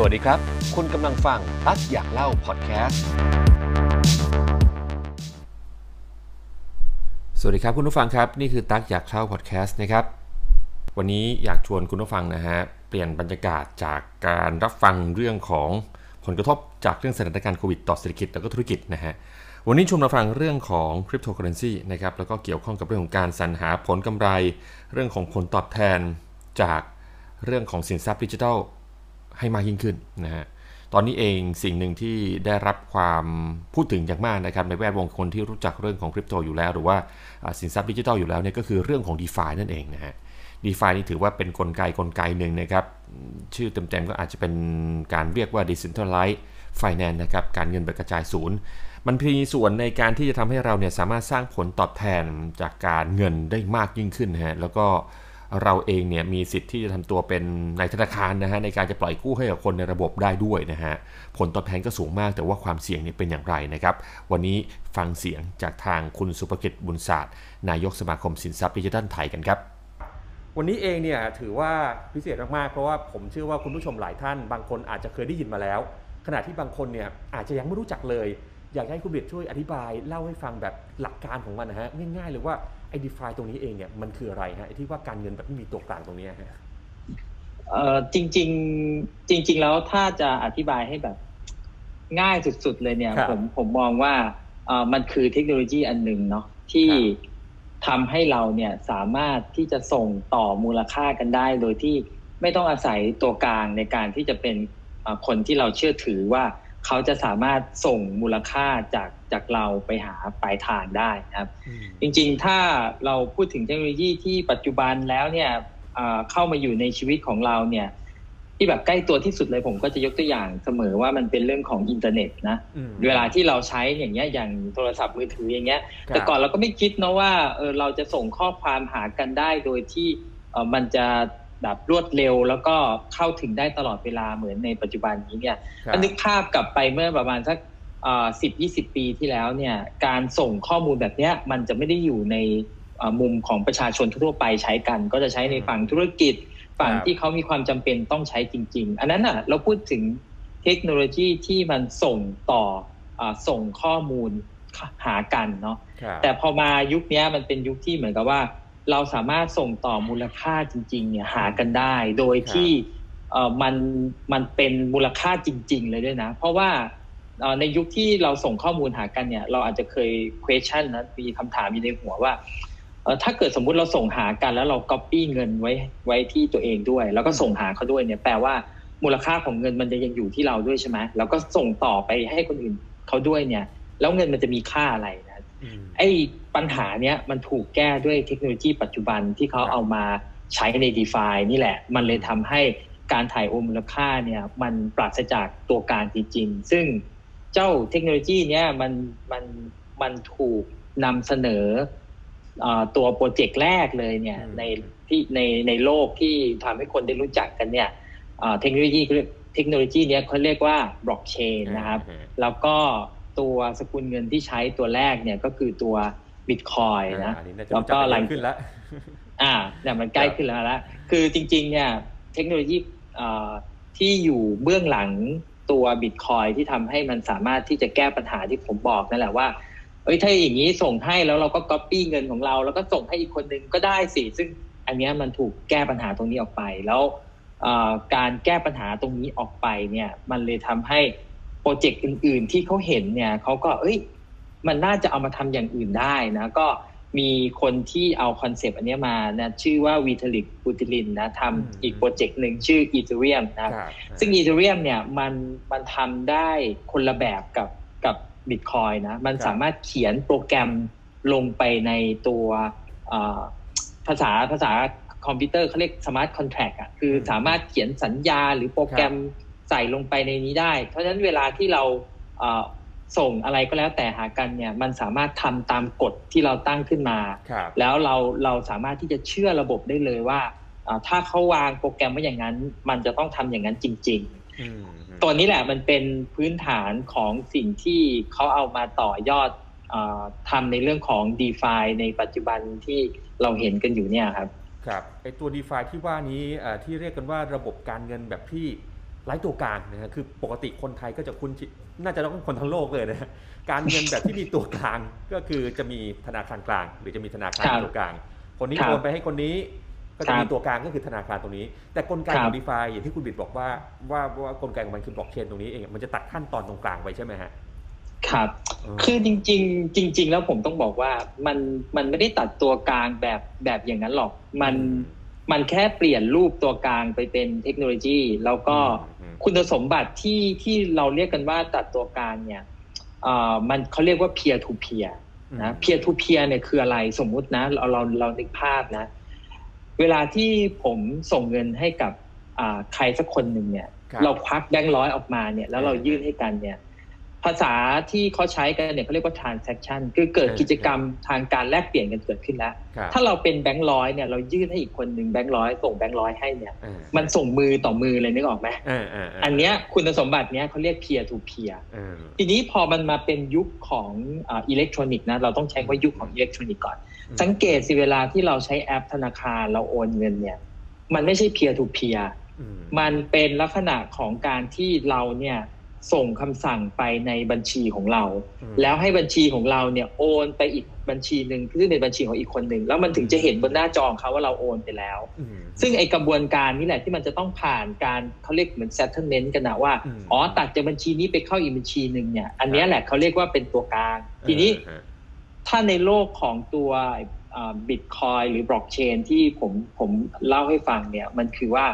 สวัสดีครับ คุณกำลังฟังตั๊กอยากเล่าพอดแคสต์ สวัสดีครับคุณผู้ฟังครับ นี่คือตั๊กอยากเล่าพอดแคสต์นะครับ วันนี้อยากชวนคุณผู้ฟังนะฮะเปลี่ยนบรรยากาศจากการรับฟังเรื่องของผลกระทบจากเรื่องสถานการณ์โควิดต่อเศรษฐกิจแล้วก็ธุรกิจนะฮะวันนี้ชมมาฟังเรื่องของคริปโตเคอเรนซีนะครับแล้วก็เกี่ยวข้องกับเรื่องของการสรรหาผลกำไร เรื่องของผลตอบแทนจากเรื่องของสินทรัพย์ดิจิทัล ให้มากยิ่งขึ้นนะฮะตอนนี้เองสิ่งหนึ่งที่ได้รับความพูดถึงอย่างมากนะครับในแวดวงคนที่รู้จักเรื่องของคริปโตอยู่แล้ว หรือว่าสินทรัพย์ดิจิทัลอยู่แล้วเนี่ยก็คือเรื่องของ d e f านั่นเองนะฮะ d e f านี่ถือว่าเป็นนกลไกกลไกหนึ่งนะครับ ชื่อเต็มๆก็อาจจะเป็นการเรียกว่า decentralized finance นะครับการเงินแบบกระจายศูนย์ มันมีส่วนในการที่จะทำให้เราเนี่ยสามารถสร้างผลตอบแทนจากการเงินได้มากยิ่งขึ้นนะฮะแล้วก็ เราเองเนี่ยมีสิทธิ์ที่จะทำตัวเป็นในธนาคารนะฮะในการจะปล่อยกู้ให้กับคนในระบบได้ด้วยนะฮะผลตอบแทนก็สูงมากแต่ว่าความเสี่ยงเนี่ยเป็นอย่างไรนะครับ วันนี้ฟังเสียงจากทางคุณสุภกิจบุญศาสตร์ นายกสมาคมสินทรัพย์ดิจิทัลไทยกันครับวันนี้เองเนี่ยถือว่าพิเศษมากๆ เพราะว่าผมเชื่อว่าคุณผู้ชมหลายท่าน บางคนอาจจะเคยได้ยินมาแล้ว ขณะที่บางคนเนี่ยอาจจะยังไม่รู้จักเลย อยากให้คุณเบียดช่วยอธิบายเล่าให้ฟังแบบหลักการของมันนะฮะง่ายๆเลยว่า ไอ้ดีฟาตรงนี้เองเนี่ยมันคืออะไรฮะไอ้ที่ว่าการเงินแบบไม่มีตัวกลางตรงนี้ฮะเอ่อจริง ๆ จริง ๆ แล้วถ้าจะอธิบายให้แบบง่ายสุด ๆ เลยเนี่ย ผมผมมองว่าเอ่อมันคือเทคโนโลยีอันหนึ่งเนาะที่ทำให้เราเนี่ยสามารถที่จะส่งต่อมูลค่ากันได้ โดยที่ไม่ต้องอาศัยตัวกลางในการที่จะเป็นคนที่เราเชื่อถือว่า เขาจะสามารถส่งมูลค่าจากจากเราไปหาปลายทางได้นะครับ จริงๆ ถ้าเราพูดถึงเทคโนโลยีที่ปัจจุบันแล้วเนี่ยเข้ามาอยู่ในชีวิตของเราเนี่ยที่แบบใกล้ตัวที่สุดเลยผมก็จะยกตัวอย่างเสมอว่ามันเป็นเรื่องของอินเทอร์เน็ตนะเวลาที่เราใช้อย่างเงี้ยอย่างโทรศัพท์มือถืออย่างเงี้ย แต่ก่อนเราก็ไม่คิดนะว่าเออเราจะส่งข้อความหากันได้โดยที่เออมันจะ แบบรวดเร็ว แล้วก็เข้าถึงได้ตลอดเวลาเหมือนในปัจจุบันนี้เนี่ยนึกภาพกลับไปเมื่อประมาณสักสิบยี่สิบปีที่แล้วเนี่ยการส่งข้อมูลแบบนี้มันจะไม่ได้อยู่ในมุมของประชาชนทั่วไปใช้กัน ก็จะใช้ในฝั่งธุรกิจฝั่งที่เขามีความจำเป็นต้องใช้จริง ๆ อันนั้นอะเราพูดถึงเทคโนโลยีที่มันส่งต่ออส่งข้อมูลหากันเนาะแต่พอมายุคนี้มันเป็นยุคที่เหมือนกับว่า เราสามารถส่งต่อมูลค่าจริงๆเนี่ยหากันได้ โดยที่เออมันมันเป็นมูลค่าจริง ๆ เลยด้วยนะ เพราะว่าในยุคที่เราส่งข้อมูลหากันเนี่ย เราอาจจะเคย question นะมีคำถามอยู่ในหัวว่าถ้าเกิดสมมุติเราส่งหากันแล้วเรา copy เงินไว้ไว้ที่ตัวเองด้วย แล้วก็ส่งหาเขาด้วยเนี่ยแปลว่ามูลค่าของเงินมันจะยังอยู่ที่เราด้วยใช่ไหมแล้วก็ส่งต่อไปให้คนอื่นเขาด้วยเนี่ย แล้วเงินมันจะมีค่าอะไรนะไอ้ ปัญหาเนี้ยมันถูกแก้ด้วยเทคโนโลยีปัจจุบันที่เขาเอามาใช้ใน d e f านี่แหละ มันเลยทำให้การถ่ายโอนมูลค่าเนี่ยมันปราศจากตัวการจริงๆ ซึ่งเจ้าเทคโนโลยีเนี้ยมันมันมันถูกนำเสนอตัวโปรเจกต์แรกเลยเนี่ยในที่ในในโลกที่ทำให้คนได้รู้จักกันเนี่ยเทคโนโลยีเทคโนโลยีนี้เขาเรียกว่าบล็อกเชนนะครับ แล้วก็ตัวสกุลเงินที่ใช้ตัวแรกเนี่ยก็คือตัว บิตคอยนะแล้วก็หลังขึ้นแล้วอ่าเนี่ยมันใกล้ขึ้นแล้วละคือจริง ๆ เนี่ยเทคโนโลยีที่อยู่เบื้องหลังตัวบิตคอยที่ทำให้มันสามารถที่จะแก้ปัญหาที่ผมบอกนั่นแหละว่าเอ้ยถ้าอย่างนี้ส่งให้แล้วเราก็ก๊อปปี้เงินของเรา แล้วก็ส่งให้อีกคนนึงก็ได้สิ ซึ่งอันนี้มันถูกแก้ปัญหาตรงนี้ออกไป แล้วการแก้ปัญหาตรงนี้ออกไปเนี่ย มันเลยทำให้โปรเจกต์อื่น ๆ ที่เขาเห็นเนี่ยเขาก็เอ้ย มันน่าจะเอามาทำอย่างอื่นได้นะ ก็มีคนที่เอาคอนเซปต์อันนี้มานะชื่อว่า Vitalik Buterin นะทำอีกโปรเจกต์หนึ่งชื่อ Ethereum นะซึ่ง Ethereum เนี่ยมันมันทำได้คนละแบบกับกับบิตคอยนะ มันสามารถเขียนโปรแกรมลงไปในตัวภาษาภาษาคอมพิวเตอร์เขาเรียก smart contract อะคือสามารถเขียนสัญญาหรือโปรแกรมใส่ลงไปในนี้ได้ เพราะฉะนั้นเวลาที่เรา ส่งอะไรก็แล้วแต่หากันเนี่ยมันสามารถทำตามกฎที่เราตั้งขึ้นมา แล้วเราเราสามารถที่จะเชื่อระบบได้เลยว่า ถ้าเขาวางโปรแกรมไว้อย่างนั้น มันจะต้องทำอย่างนั้นจริง ๆ ตัวนี้แหละมันเป็นพื้นฐานของสิ่งที่เขาเอามาต่อยอดอทำในเรื่องของ d e f าในปัจจุบันที่เราเห็นกันอยู่เนี่ยครับ ครับไอตัว d e f าที่ว่านี้ที่เรียกกันว่าระบบการเงินแบบที่ ไร้ตัวกลางนะฮะคือปกติคนไทยก็จะคุ้นชินน่าจะต้องคนทั้งโลกเลยนะฮะการเงินแบบที่มีตัวกลางก็คือจะมีธนาคารกลาง หรือจะมีธนาคารครับตัวกลาง คนนี้ครับโอนไปให้คนนี้ก็คจะรับมีตัวกลางก็คือธนาคารตรงนี้ แต่กลไกครัขบองดีฟาอย่างที่คุณบิดบอกว่าว่าว่ากลไกของมันคือบล็อกเชนตรงนี้เองมันจะตัดขั้นตอนตรงกลางไปใช่ไหมฮะครับ คือจริง ๆ จริง ๆ แล้วผมต้องบอกว่ามันมันไม่ได้ตัดตัวกลางแบบแบบอย่างนั้นหรอก มันมันแค่เปลี่ยนรูปตัวกลางไปเป็นเทคโนโลยี แล้วก็อืม คุณสมบัติที่ที่เราเรียกกันว่าตัดตัวกลางเนี่ยเอ่อมันเขาเรียกว่า peer to peer นะ peer to peer เนี่ยคืออะไรสมมุตินะ เราเราเรานึกภาพนะ เวลาที่ผมส่งเงินให้กับอ่าใครสักคนหนึ่งเนี่ยครับเราควักแบงค์ร้อยออกมาเนี่ย แล้วเรายื่นให้กันเนี่ย ภาษาที่เขาใช้กันเนี่ยเขาเรียกว่า transaction คือเกิดกิจกรรมทางการแลกเปลี่ยนกันเกิดขึ้นแล้วครับถ้าเราเป็นแบงค์ร้อยเนี่ยเรายื่นให้อีกคนหนึ่งแบงค์ร้อยส่งแบงค์ร้อยให้เนี่ยอ่ามันส่งมือต่อมือเลยนึกออกไหมอ่าอ่าอันเนี้ยคุณสมบัติเนี้ยเขาเรียก peer to peer อ่าทีนี้พอมันมาเป็นยุคของอิเล็กทรอนิกส์นะเราต้องใช้ว่ายุคของอิเล็กทรอนิกส์ก่อนอืมสังเกตสิเวลาที่เราใช้แอปธนาคารเราโอนเงินเนี่ย มันไม่ใช่ peer to peer อืมมันเป็นลักษณะของการที่เราเนี่ย ส่งคำสั่งไปในบัญชีของเราอืมแล้วให้บัญชีของเราเนี่ยโอนไปอีกบัญชีหนึ่งซึ่งเป็นบัญชีของอีกคนหนึ่งแล้วมันถึงจะเห็นบนหน้าจอของเขาว่าเราโอนไปแล้วอืมซึ่งไอกระบวนการนี้แหละที่มันจะต้องผ่านการเขาเรียกเหมือน settlement กันนะว่าอืมอ๋อตัดจากบัญชีนี้ไปเข้าอีกบัญชีหนึ่งเนี่ย อันเนี้ยแหละเขาเรียกว่าเป็นตัวกลางทีนี้อ่าถ้าในโลกของตัวบิตคอยหรือบล็อกเชนที่ผมผมเล่าให้ฟังเนี่ยมันคือว่า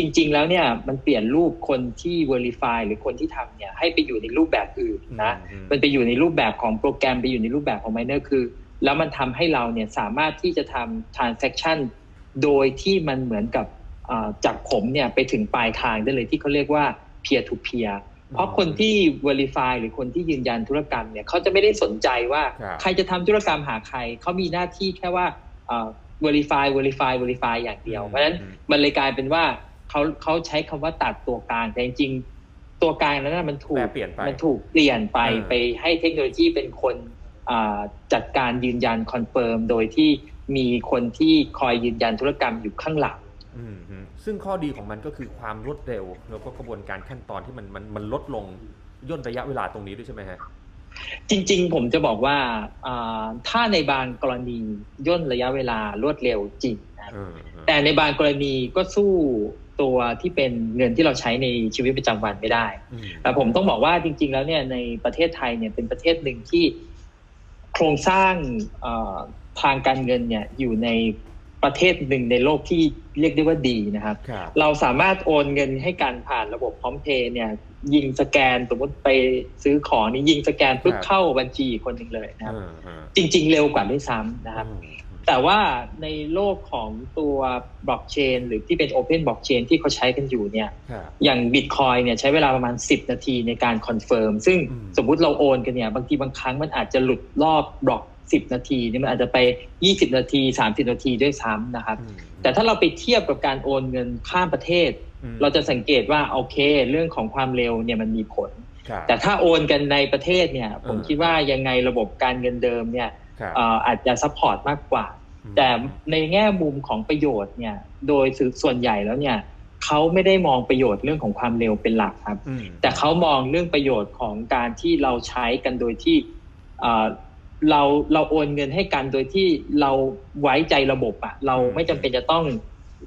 จริง ๆ แล้วเนี่ยมันเปลี่ยนรูปคนที่ Verify หรือคนที่ทำเนี่ยให้ไปอยู่ในรูปแบบอื่นนะอืมมันไปอยู่ในรูปแบบของโปรแกรมไปอยู่ในรูปแบบของ miner คือ แล้วมันทำให้เราเนี่ยสามารถที่จะทำ transaction โดยที่มันเหมือนกับอ่าจากผมเนี่ยไปถึงปลายทางได้เลยที่เขาเรียกว่า peer to peer เพราะคนที่ verify หรือคนที่ยืนยันธุรกรรมเนี่ยเขาจะไม่ได้สนใจว่าครับใครจะทำธุรกรรมหาใคร เขามีหน้าที่แค่ว่าอ่า verify verify verify อย่างเดียว เพราะฉะนั้นอืมมันเลยกลายเป็นว่า เขาเขาใช้คำว่าตัดตัวกลางแต่จริงๆตัวกลางนั้นนะมันถูกแปรเปลี่ยนไปมันถูกเปลี่ยนไปเออไปให้เทคโนโลยีเป็นคนอ่าจัดการยืนยัน confirm โดยที่มีคนที่คอยยืนยันธุรกรรมอยู่ข้างหลังอืมอืมซึ่งข้อดีของมันก็คือความรวดเร็ว แล้วก็กระบวนการขั้นตอนที่มันมันมันลดลงย่นระยะเวลาตรงนี้ด้วยใช่ไหมฮะจริง ๆ ผมจะบอกว่าอ่าถ้าในบางกรณีย่นระยะเวลารวดเร็วจริงนะเออเออแต่ในบางกรณีก็สู้ ตัวที่เป็นเงินที่เราใช้ในชีวิตประจำวันไม่ได้อืมแต่ผมต้องบอกว่าจริง ๆ แล้วเนี่ยในประเทศไทยเนี่ยเป็นประเทศหนึ่งที่โครงสร้างเอ่อทางการเงินเนี่ยอยู่ในประเทศหนึ่งในโลกที่เรียกได้ว่าดีนะครับครับ เราสามารถโอนเงินให้กันผ่านระบบพร้อมเพย์เนี่ย ยิงสแกนสมมติไปซื้อของนี่ยิงสแกนปุ๊บเข้าบัญชีคนหนึ่งเลยนะครับเออเออจริง ๆ เร็วกว่าด้วยซ้ำนะครับอืม แต่ว่าในโลกของตัวบล็อกเชนหรือที่เป็น Open Blockchain ที่เขาใช้กันอยู่เนี่ยครับอย่าง Bitcoin เนี่ยใช้เวลาประมาณ 10 นาทีในการ confirm ซึ่งอืมสมมุติเราโอนกันเนี่ย บางทีบางครั้งมันอาจจะหลุดรอบบล็อก 10 นาทีเนี่ยมันอาจจะไป 20 นาที 30 นาทีด้วยซ้ำนะครับอืมแต่ถ้าเราไปเทียบกับการโอนเงินข้ามประเทศอืมเราจะสังเกตว่าโอเค เรื่องของความเร็วเนี่ยมันมีผลครับแต่ถ้าโอนกันในประเทศเนี่ยผมเออคิดว่ายังไงระบบการเงินเดิมเนี่ยครับเอ่ออาจจะ support มากกว่า แต่ในแง่มุมของประโยชน์เนี่ย โดยส่วนใหญ่แล้วเนี่ยเขาไม่ได้มองประโยชน์เรื่องของความเร็วเป็นหลักครับอืมแต่เขามองเรื่องประโยชน์ของการที่เราใช้กันโดยที่เอ่อเราเราโอนเงินให้กันโดยที่เราไว้ใจระบบอะเราไม่จำเป็นจะต้อง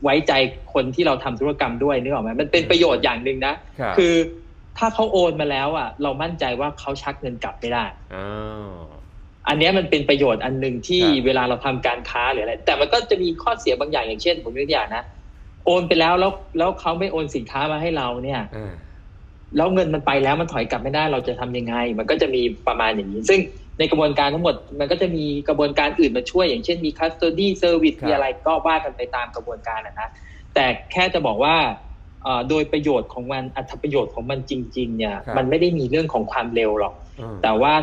ไว้ใจคนที่เราทำธุรกรรมด้วยนึกออกไหมมันเป็นประโยชน์อย่างหนึ่งนะครับคือถ้าเขาโอนมาแล้วอะ เรามั่นใจว่าเขาชักเงินกลับไม่ได้ อ๋ออันเนี้ยมันเป็นประโยชน์อันหนึ่งที่ครับเวลาเราทำการค้าหรืออะไรแต่มันก็จะมีข้อเสียบางอย่างอย่างเช่น ผมยกตัวอย่างนะโอนไปแล้วแล้วแล้วเขาไม่โอนสินค้ามาให้เราเนี่ยอ่าแล้วเงินมันไปแล้วมันถอยกลับไม่ได้เราจะทำยังไง มันก็จะมีประมาณอย่างนี้ ซึ่งในกระบวนการทั้งหมดมันก็จะมีกระบวนการอื่นมาช่วย อย่างเช่นมี custody service ครับมีอะไรก็ว่ากันไปตามกระบวนการนะนะแต่แค่จะบอกว่าเอ่อโดยประโยชน์ของมันอัตประโยชน์ของมันจริง ๆ เนี่ยครับมันไม่ได้มีเรื่องของความเร็วหรอกอืมแต่ว่า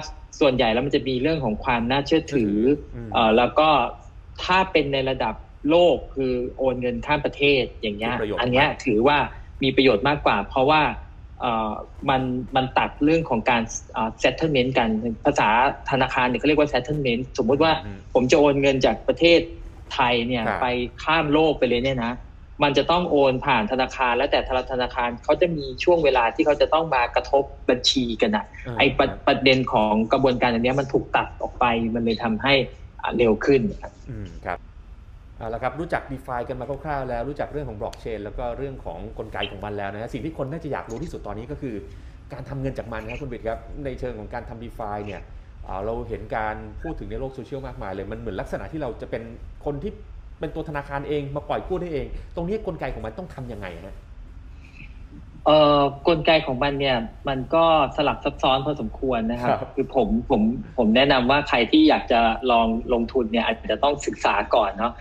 ส่วนใหญ่แล้วมันจะมีเรื่องของความน่าเชื่อถืออมเอ่อแล้วก็ถ้าเป็นในระดับโลกคือโอนเงินข้ามประเทศอย่างเงี้ยมีประโยชน์อันเนี้ยมากถือว่ามีประโยชน์มากกว่า เพราะว่าเอ่อมันมันตัดเรื่องของการเอ่อ settlement กันภาษาธนาคารเนี่ยเขาเรียกว่า settlement สมมุติว่าอืมผมจะโอนเงินจากประเทศไทยเนี่ยครับไปข้ามโลกไปเลยเนี่ยนะ มันจะต้องโอนผ่านธนาคาร แล้วแต่ธนาคารเขาจะมีช่วงเวลาที่เขาจะต้องมากระทบบัญชีกันอะไอประประเด็นของกระบวนการอันนี้มันถูกตัดออกไปมันเลยทำให้เร็วขึ้นครับอืมครับเอาละครับรู้จัก d e f ากันมาคร่าวๆแล้วรู้จักเรื่องของบล็อกเชนแล้วก็เรื่องของกลไกของมันแล้วนะฮะสิ่งที่คนน่าจะอยากรู้ที่สุดตอนนี้ก็คือ การทำเงินจากมันครับคุณบิดครับในเชิงของการทำ d e f าเนี่ยเราเห็นการพูดถึงในโลกโซเชียลมากมายเลยมันเหมือนลักษณะที่เราจะเป็นคนที่ เป็นตัวธนาคารเองมาปล่อยกู้ได้เอง ตรงนี้กลไกของมันต้องทํำยังไงนะเอ่อกลไกของมันเนี่ย มันก็สลับซับซ้อนพอสมควรนะครับ คือผมผมผมแนะนำว่าใครที่อยากจะลองลงทุนเนี่ยอาจจะต้องศึกษาก่อนเนาะ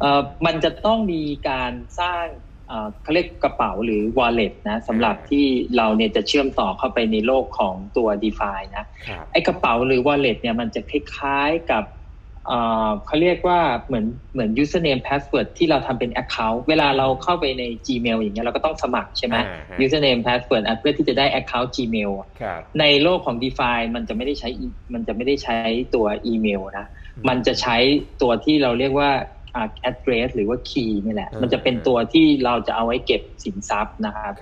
เอ่อมันจะต้องมีการสร้างเขาเรียกกระเป๋าหรือ wallet นะสำหรับที่เราเนี่ยจะเชื่อมต่อเข้าไปในโลกของตัว d e f านะไอ้กระเป๋าหรือ wallet เนี่ยมันจะคล้ายๆกับ เขาเรียกว่าเหมือนเหมือน username password ที่เราทำเป็น account เวลาเราเข้าไปใน Gmail อย่างเงี้ยเราก็ต้องสมัครใช่ไหม username password เพื่อที่จะได้ account Gmail ในโลกของ DeFi มันจะไม่ได้ใช้มันจะไม่ได้ใช้ตัวอีเมลนะมันจะใช้ตัวที่เราเรียกว่า address หรือว่า key นี่แหละ มันจะเป็นตัวที่เราจะเอาไว้เก็บสินทรัพย์นะครับ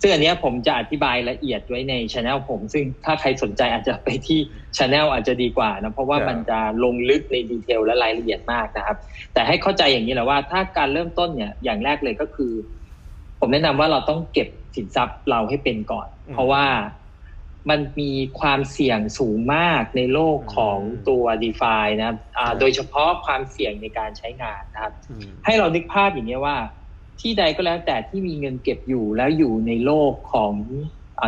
ซึ่งอันนี้ผมจะอธิบายละเอียดไว้ในช anel ผม ซึ่งถ้าใครสนใจอาจจะไปที่ช anel อาจจะดีกว่านะ เพราะว่ามันจะลงลึกในดีเทลและรายละเอียดมากนะครับ แต่ให้เข้าใจอย่างนี้แหละว่า ถ้าการเริ่มต้นเนี่ยอย่างแรกเลยก็คือ ผมแนะนำว่าเราต้องเก็บสินทรัพย์เราให้เป็นก่อน เพราะว่ามันมีความเสี่ยงสูงมากในโลกของตัว d e f านะครับโดยเฉพาะความเสี่ยงในการใช้งานนะครับ ให้เรานึกภาพอย่างนี้ว่า ที่ใดก็แล้วแต่ที่มีเงินเก็บอยู่แล้วอยู่ในโลกของ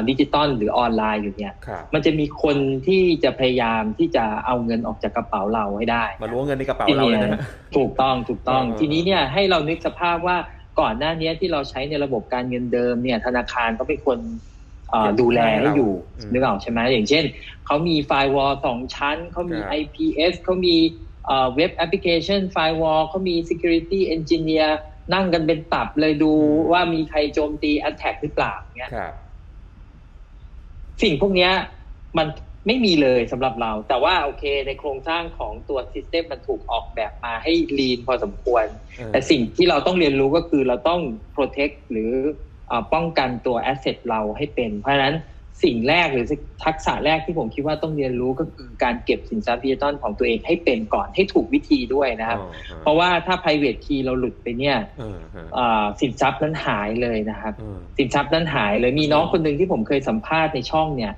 ดิจิตอลหรือออนไลน์อยู่เนี่ย มันจะมีคนที่จะพยายามที่จะเอาเงินออกจากกระเป๋าเราให้ได้ มาล้วงเงินในกระเป๋าเราเลยนะถูกต้องถูกต้อง ทีนี้เนี่ยให้เรานึกสภาพว่าก่อนหน้านี้ที่เราใช้ในระบบการเงินเดิมเนี่ย ธนาคารก็เป็นคนดูแลให้อยู่นึกออกใช่ไหมอย่างเช่นเขามี firewall สองชั้นเขามี IPS เขามี web application firewall เขามี Security Engineer นั่งกันเป็นตับเลยดูว่ามีใครโจมตี Attack หรือเปล่าเงี้ยสิ่งพวกนี้มันไม่มีเลยสำหรับเรา แต่ว่าโอเค ในโครงสร้างของตัว system มันถูกออกแบบมาให้lean พอสมควร แต่สิ่งที่เราต้องเรียนรู้ก็คือเราต้อง protect หรือป้องกันตัว asset เราให้เป็น เพราะฉะนั้น สิ่งแรกหรือทักษะแรกที่ผมคิดว่าต้องเรียนรู้ก็คือการเก็บสินทรัพย์ดิจิตอลของตัวเองให้เป็นก่อนให้ถูกวิธีด้วยนะครับ เพราะว่าถ้า private key เราหลุดไปเนี่ยสินทรัพย์นั้นหายเลยนะครับ สินทรัพย์นั้นหายเลยมีน้องคนหนึ่งที่ผมเคยสัมภาษณ์ในช่องเนี่ย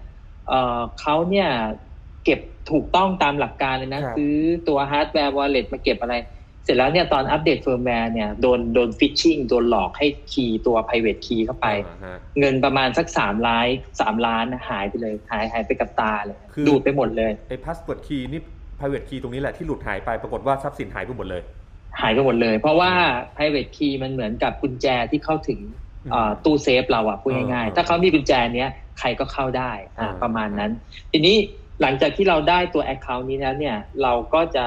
เขาเนี่ยเก็บถูกต้องตามหลักการเลยนะ ซื้อตัว hardware wallet มาเก็บอะไร เสร็จแล้วเนี่ยตอนอัปเดตเฟิร์มแวร์เนี่ยโดนโดน phishing โดนหลอกให้ key ตัว private key เข้าไป เงินประมาณสักสามล้านสามล้านหายไปเลยหายหายไปกับตาเลย ดูดไปหมดเลยไอ้ password key นี่ private key ตรงนี้แหละที่หลุดหายไปปรากฏว่าทรัพย์สินหายไปหมดเลย หายไปหมดเลย เพราะว่า private key มันเหมือนกับกุญแจที่เข้าถึงตู้เซฟเราอะพูดง่ายๆ ถ้าเขามีกุญแจเนี้ยใครก็เข้าได้ประมาณนั้น ทีนี้หลังจากที่เราได้ตัว Account นี้แล้วเนี่ยเราก็จะ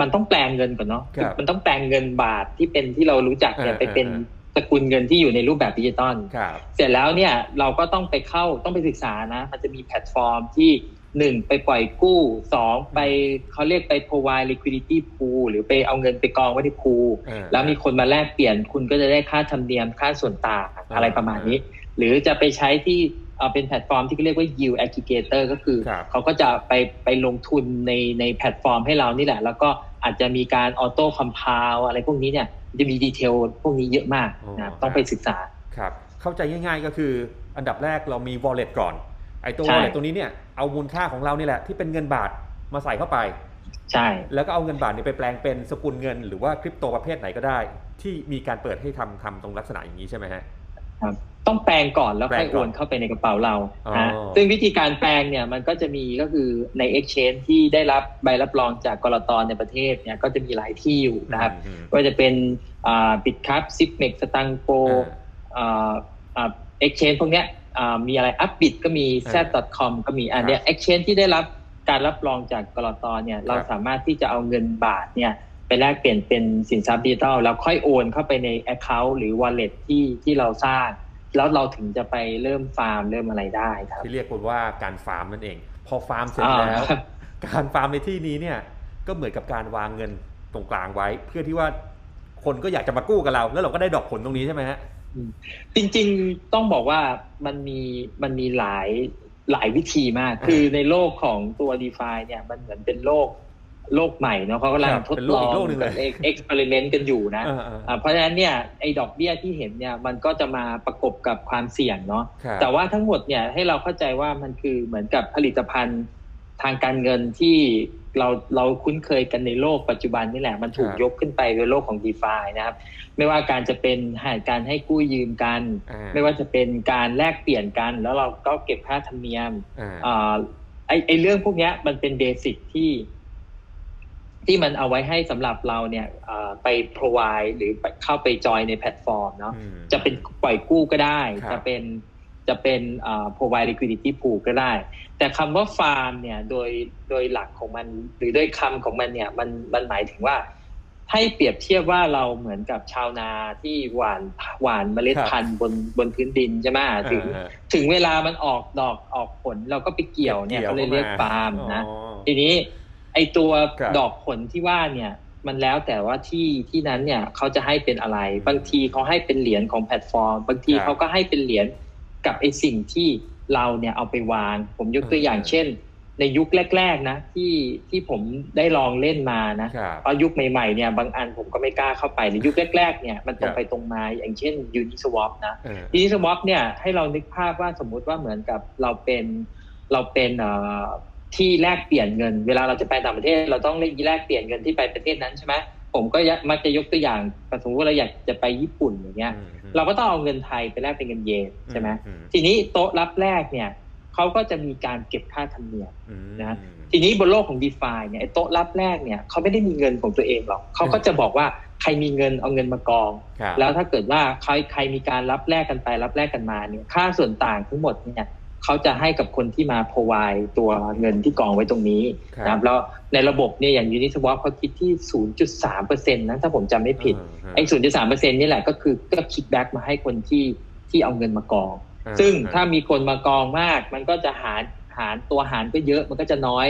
มันต้องแปลงเงินก่อนเนาะมันต้องแปลงเงินบาทที่เป็นที่เรารู้จักเนี่ยไปเป็นสกุลเงินที่อยู่ในรูปแบบดิจิตอลเสร็จแล้วเนี่ยเราก็ต้องไปเข้าต้องไปศึกษานะ มันจะมีแพลตฟอร์มที่หนึ่งไปปล่อยกู้สองไปเขาเรียกไป provide liquidity pool หรือไปเอาเงินไปกองไว้ที่ pool แล้วมีคนมาแลกเปลี่ยนคุณก็จะได้ค่าธรรมเนียมค่าส่วนต่างอะไรประมาณนี้ หรือจะไปใช้ที่ เอาเป็นแพลตฟอร์มที่เรียกว่า yield aggregator ก็คือเขาก็จะไปไปลงทุนในในแพลตฟอร์มให้เรานี่แหละ แล้วก็อาจจะมีการ auto compound อะไรพวกนี้เนี่ยจะมี detail พวกนี้เยอะมากนะต้องไปศึกษาครับเข้าใจง่ายๆก็คืออันดับแรกเรามี wallet ก่อนไอ้ตัว wallet ตัวนี้เนี่ยเอามูลค่าของเรานี่แหละที่เป็นเงินบาทมาใส่เข้าไปใช่ แล้วก็เอาเงินบาทนี้ไปแปลงเป็นสกุลเงิน หรือว่าคริปโตประเภทไหนก็ได้ ที่มีการเปิดให้ทำทำตรงลักษณะอย่างนี้ใช่ไหมฮะ ครับต้องแปลงก่อนแล้วค่อยโอนเข้าไปในกระเป๋าเราฮะซึ่งวิธีการแปลงเนี่ยมันก็จะมีก็คือใน Exchange ที่ได้รับใบรับรองจากกลตในประเทศเนี่ยก็จะมีหลายที่อยู่นะครับก็จะเป็น Bitkub Zipmex Satang Pro Exchange พวกเนี้ยมีอะไร Upbit ก็มี Z.com ก็มีอันเนี้ย Exchange ที่ได้รับการรับรองจากกลตเนี่ยเราสามารถที่จะเอาเงินบาทเนี่ย ไปแลกเปลี่ยนเป็นสินทรัพย์ดิจิทัลแล้วค่อยโอนเข้าไปใน Account หรือ Wallet ที่ที่เราสร้าง แล้วเราถึงจะไปเริ่มฟาร์มเริ่มอะไรได้ครับที่เรียกว่าการฟาร์มนั่นเอง พอฟาร์มเสร็จแล้ว การฟาร์มในที่นี้เนี่ยก็เหมือนกับการวางเงินตรงกลางไว้ เพื่อที่ว่าคคนก็อยากจะมากู้กับเรา แล้วเราก็ได้ดอกผลตรงนี้ใช่ไหมฮะจริงๆต้องบอกว่ามันมีมันมีหลายหลายวิธีมาก คือในโลกของตัว d e f าเนี่ยมันเหมือนเป็นโลก โลกใหม่เนาะเขากำลังทดลองเอ็กซ์เพร์เมนต์กันอยู่นะเพราะฉะนั้นเนี่ยไอ้ดอกเบี้ยที่เห็นเนี่ยมันก็จะมาประกบกับความเสี่ยงเนาะแต่ว่าทั้งหมดเนี่ยให้เราเข้าใจว่ามันคือเหมือนกับผลิตภัณฑ์ทางการเงินที่เราเราคุ้นเคยกันในโลกปัจจุบันนี่แหละมันถูกยกขึ้นไปในโลกของ d e f านะครับ ไม่ว่าการจะเป็นการให้กู้ยืมกัน ไม่ว่าจะเป็นการแลกเปลี่ยนกัน แล้วเราก็เก็บค่าธรรมเนียมไอไอเรื่องพวกนี้มันเป็น basic ที่ ที่มันเอาไว้ให้สำหรับเราเนี่ยไป provide หรือเข้าไปจอยในแพลตฟอร์มเนาะจะเป็นปล่อยกู้ก็ได้ จะเป็นจะเป็น provide liquidity pool ก็ได้ แต่คำว่าฟาร์มเนี่ยโดยโดยหลักของมัน หรือด้วยคำของมันเนี่ยมันมันหมายถึงว่า ให้เปรียบเทียบว่าเราเหมือนกับชาวนาที่หว่านหว่านเมล็ดพันธุ์บนบนพื้นดินใช่ไหมถึง ถึงเวลามันออกดอกออกผลเราก็ไปเกี่ยวเนี่ยเขาเลยเรียกฟาร์มนะทีนี้ ไอตัวดอกผลที่ว่าเนี่ย มันแล้วแต่ว่าที่ที่นั้นเนี่ยเขาจะให้เป็นอะไร บางทีเขาให้เป็นเหรียญของแพลตฟอร์ม บางทีเขาก็ให้เป็นเหรียญกับไอสิ่งที่เราเนี่ยเอาไปวาง ผมยกตัวอย่างเช่น ในยุคแรก ๆ นะ ที่ที่ผมได้ลองเล่นมานะเพราะยุคใหม่ๆเนี่ยบางอันผมก็ไม่กล้าเข้าไปในยุคแรกๆเนี่ยมันตรงไปตรงมาอย่างเช่น Uniswap นะยูนิสวอปเนี่ยให้เรานึกภาพว่าสมมุติว่าเหมือนกับเราเป็นเราเป็น ที่แลกเปลี่ยนเงิน เวลาเราจะไปต่างประเทศ เราต้องแลกเปลี่ยนเงินที่ไปประเทศนั้นใช่ไหมผมก็มักจะยกตัวอย่างสมมติว่าเราอยากจะไปญี่ปุ่นอย่างเงี้ย เราก็ต้องเอาเงินไทยไปแลกเป็นเงินเยนใช่ไหมทีนี้โต๊ะรับแรกเนี่ยเขาก็จะมีการเก็บค่าธรรมเนียมนะทีนี้บนโลกของ d e f าเนี่ยโต๊ะรับแรกเนี่ยเขาไม่ได้มีเงินของตัวเองหรอกเขาก็จะบอกว่าใครมีเงินเอาเงินมากอง แล้วถ้าเกิดว่าใครใครมีการรับแลกกันไปรับแลกกันมาเนี่ยค่าส่วนต่างทั้งหมดเนี่ย เขาจะให้กับคนที่มาพร o v i ตัวเงินที่กองไว้ตรงนี้นะครับแล้วในระบบเนี่ยอย่าง Uniswap เขาคิดที่ 0.3เปอร์เซ็นต์นะถ้าผมจำไม่ผิดไอ้ 0.3เปอร์เซ็นต์นี่แหละก็คือก็ kick back มาให้คนที่ที่เอาเงินมากอง ซึ่งถ้ามีคนมากองมาก มันก็จะหารหารตัวหารก็เยอะมันก็จะน้อย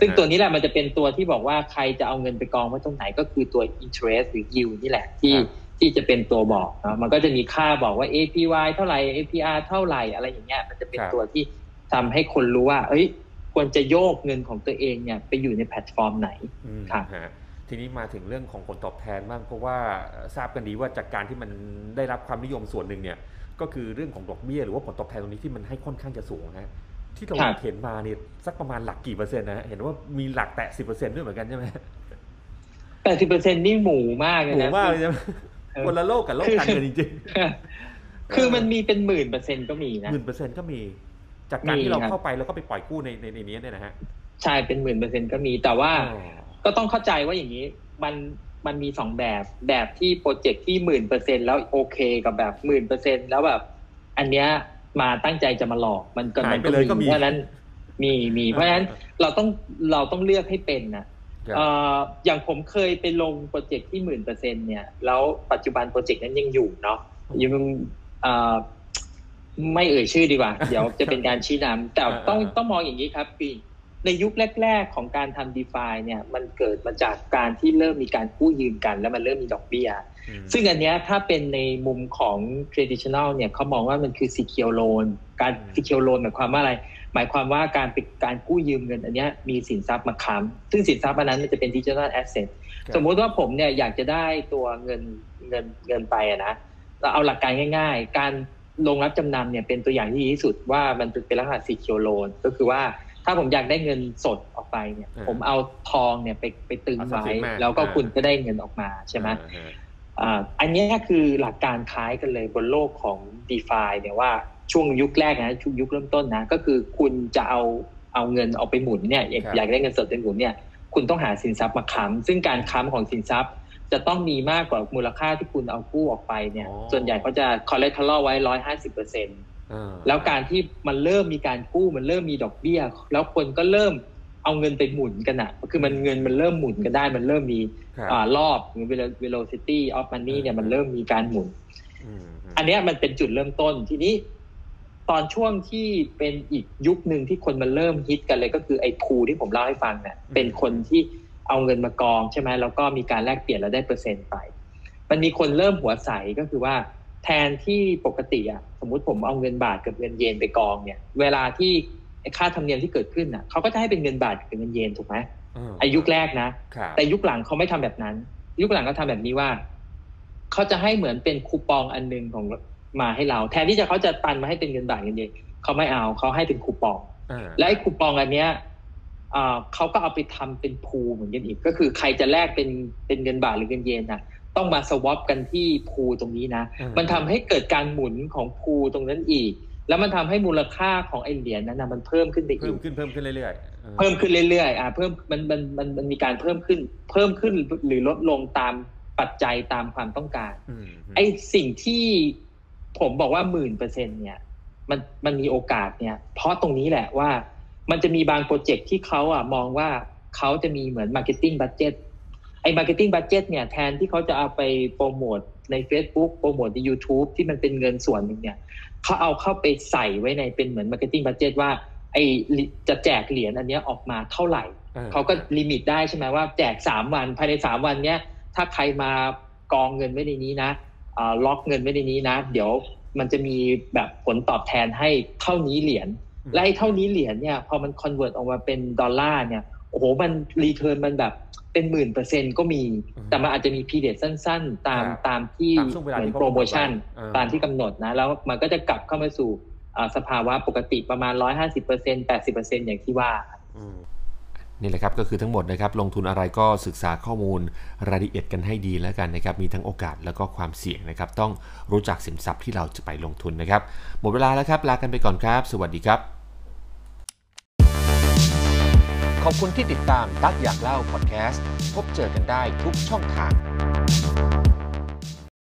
ซึ่งตัวนี้แหละมันจะเป็นตัวที่บอกว่าใครจะเอาเงินไปกองไว้ตรงไหนก็คือตัว interest หรือ yield นี่แหละที่ ที่จะเป็นตัวบอกนะมันก็จะมีค่าบอกว่า APY เท่าไหร่ APR เท่าไหร่อะไรอย่างเงี้ยมันจะเป็นตัวที่ทำให้คนรู้ว่า เอ้ย ควรจะโยกเงินของตัวเองเนี่ยไปอยู่ในแพลตฟอร์มไหนครับทีนี้มาถึงเรื่องของผลตอบแทนบ้างเพราะว่าทราบกันดีว่าจากการที่มันได้รับความนิยมส่วนหนึ่งเนี่ย ก็คือเรื่องของดอกเบี้ยหรือว่าผลตอบแทนตรงนี้ที่มันให้ค่อนข้างจะสูงนะที่เราเห็นมาเนี่ยสักประมาณหลักกี่เปอร์เซ็นต์นะเห็นว่ามีหลักแตะสิบเปอร์เซ็นต์ด้วยเหมือนกันใช่ไหมแปดสิบเปอร์เซ็นต์นี่หมูมากเลยนะหมูมากเลยใช่ไหม คนละโลกกับโลกการเงินจริงๆคือมันมีเป็นหมื่นเปอร์เซ็นต์ก็มีนะหมื่นเปอร์เซ็นต์ก็มี จากการที่เราเข้าไปแล้วก็ไปปล่อยกู้ในในในนี้เนี่ยนะฮะใช่เป็นหมื่นเปอร์เซ็นต์ก็มีแต่ว่าก็ต้องเข้าใจว่าอย่างนี้มันมันมีสองแบบแบบที่ project ที่หมื่นเปอร์เซ็นแล้วโอเคกับแบบหมื่นเปอร์เซ็นแล้วแบบ อันเนี้ยมาตั้งใจจะมาหลอกมันก็มันก็มีเพราะนั้นมีมีเพราะฉะนั้นเราต้องเราต้องเลือกให้เป็นนะเอ่ออย่างผมเคยไปลง project ที่หมื่นเปอร์เซ็นเนี่ย แล้วปัจจุบัน project นั้นยังอยู่เนาะยังไม่เอ่ยชื่อดีกว่า เดี๋ยวจะเป็นการชี้นำแต่ต้องต้องมองอย่างนี้ครับปีในยุคแรก ๆ ของการทำ DeFi เนี่ยมันเกิดมาจากการที่เริ่มมีการกู้ยืมกัน แล้วมันเริ่มมีดอกเบี้ย ซึ่งอันนี้ถ้าเป็นในมุมของ traditional เนี่ยเขามองว่ามันคือ secure loan การ secure loan หมายความว่าอะไร หมายความว่าการเป็นการกู้ยืมเงินอันนี้มีสินทรัพย์มาค้ำซึ่งสินทรัพย์อันนั้นมันจะเป็น digital asset สมมุติว่าผมเนี่ยอยากจะได้ตัวเงินเงินเงินไปอะนะเราเอาหลักการง่าย ๆ การลงรับจำนำเนี่ยเป็นตัวอย่างที่ดีที่สุดว่ามันเป็นลักษณะ secure loan ก็คือว่าถ้าผมอยากได้เงินสดออกไปเนี่ย ผมเอาทองเนี่ยไปไปตึงไว้แล้วก็คุณก็ได้เงินออกมาใช่ไหมอันนี้คือหลักการคล้ายกันเลยบนโลกของ d e f าเนี่ยว่า ช่วงยุคแรกนะช่วงยุคเริ่มต้นนะ ก็คือคุณจะเอาเอาเงินเอาไปหมุนเนี่ยอยากได้เงินสดเป็นหมุนเนี่ยคุณต้องหาสินทรัพย์มาค้ำซึ่งการค้ำของสินทรัพย์ จะต้องมีมากกว่ามูลค่าที่คุณเอากู้ออกไปเนี่ยส่วนใหญ่เขาจะคอเล t ท r a l ไว้ร้อยห้าสิบเปอร์เซ็นต์แล้วการที่มันเริ่มมีการกู้มันเริ่มมีดอกเบี้ย แล้วคนก็เริ่มเอาเงินไปหมุนกันอะคือมันเงินมันเริ่มหมุนกันได้ มันเริ่มมีอ่ารอบหรือ velocity of money เนี่ยมันเริ่มมีการหมุน อันนี้มันเป็นจุดเริ่มต้นทีนี้ ตอนช่วงที่เป็นอีกยุคหนึ่งที่คนมันเริ่มฮิตกันเลยก็คือไอ้พูที่ผมเล่าให้ฟังเนี่ยเป็นคนที่เอาเงินมากองใช่ไหมแล้วก็มีการแลกเปลี่ยนแล้วได้เปอร์เซ็นต์ไป มันมีคนเริ่มหัวใสก็คือว่า แทนที่ปกติอะสมมุติผมเอาเงินบาทกับเงินเยนไปกองเนี่ย เวลาที่ค่าธรรมเนียมที่เกิดขึ้นอะเขาก็จะให้เป็นเงินบาทกับเงินเยนถูกไหมอายุแรกนะ แต่ยุคหลังเขาไม่ทำแบบนั้น ยุคหลังเขาทาแบบนี้ว่าเขาจะให้เหมือนเป็นคูปองอันหนึ่งของ มาให้เราแทนที่จะเขาจะตันมาให้เป็นเงินบาทเงินเยนเขาไม่เอาเขาให้เป็นคูปองและไอ้คูปองอันเนี้ยเขาก็เอาไปทำเป็นพูเหมือนกันอีก ก็คือใครจะแลกเป็นเป็นเงินบาทหรือเงินเยนนะต้องมาสวอปกันที่พูตรงนี้นะ มันทำให้เกิดการหมุนของพูตรงนั้นอีก แล้วมันทำให้มูลค่าของไอเหรียญนั้นนะมันเพิ่มขึ้นไปอีกเพิ่มขึ้นเพิ่มขึ้นเรื่อยๆเพิ่มขึ้นเรื่อยๆอ่าเพิ่มมันมันมันมันมีการเพิ่มขึ้น เพิ่มขึ้นหรือลดลงตามปัจจัยตามความต้องการไอสิ่งที่ ผมบอกว่าหมื่นเปอร์เซ็นเนี่ยมันมันมีโอกาสเนี่ย เพราะตรงนี้แหละว่ามันจะมีบาง project ที่เขาอะมองว่าเขาจะมีเหมือน marketing budget ไอ้ marketing budget เนี่ยแทนที่เขาจะเอาไปโปรโมทใน Facebook โปรโมทใน YouTube ที่มันเป็นเงินส่วนหนึ่งเนี่ยเขาเอาเข้าไปใส่ไว้ในเป็นเหมือน marketing budget ว่า ไอ้จะแจกเหรียญอันนี้ออกมาเท่าไหร่ เขาก็ limit ได้ใช่ไหมว่าแจกสามวันภายในสามวันเนี้ยถ้าใครมากองเงินไว้ในนี้นะ ล็อกเงินไว้ในนี้นะ เดี๋ยวมันจะมีแบบผลตอบแทนให้เท่านี้เหรียญและไอ้เท่านี้เหรียญเนี่ยพอมัน convert ออกมาเป็นดอลลาร์เนี่ยโอ้โหมันreturn มันแบบเป็นหมื่นเปอร์เซ็นต์ก็มี แต่มันอาจจะมี period สั้น ๆ ตามตามที่เหมือนโปรโมชั่นตามที่กำหนดนะ แล้วมันก็จะกลับเข้ามาสู่สภาวะปกติประมาณ150% 80%อย่างที่ว่า นี่แหละครับก็คือทั้งหมดนะครับลงทุนอะไรก็ศึกษาข้อมูลรายละเอียดกันให้ดีแล้วกันนะครับมีทั้งโอกาสแล้วก็ความเสี่ยงนะครับ ต้องรู้จักสินทรัพย์ที่เราจะไปลงทุนนะครับ หมดเวลาแล้วครับลากันไปก่อนครับ สวัสดีครับ ขอบคุณที่ติดตามตักอยากเล่าพอดแคสต์พบเจอกันได้ทุกช่องทาง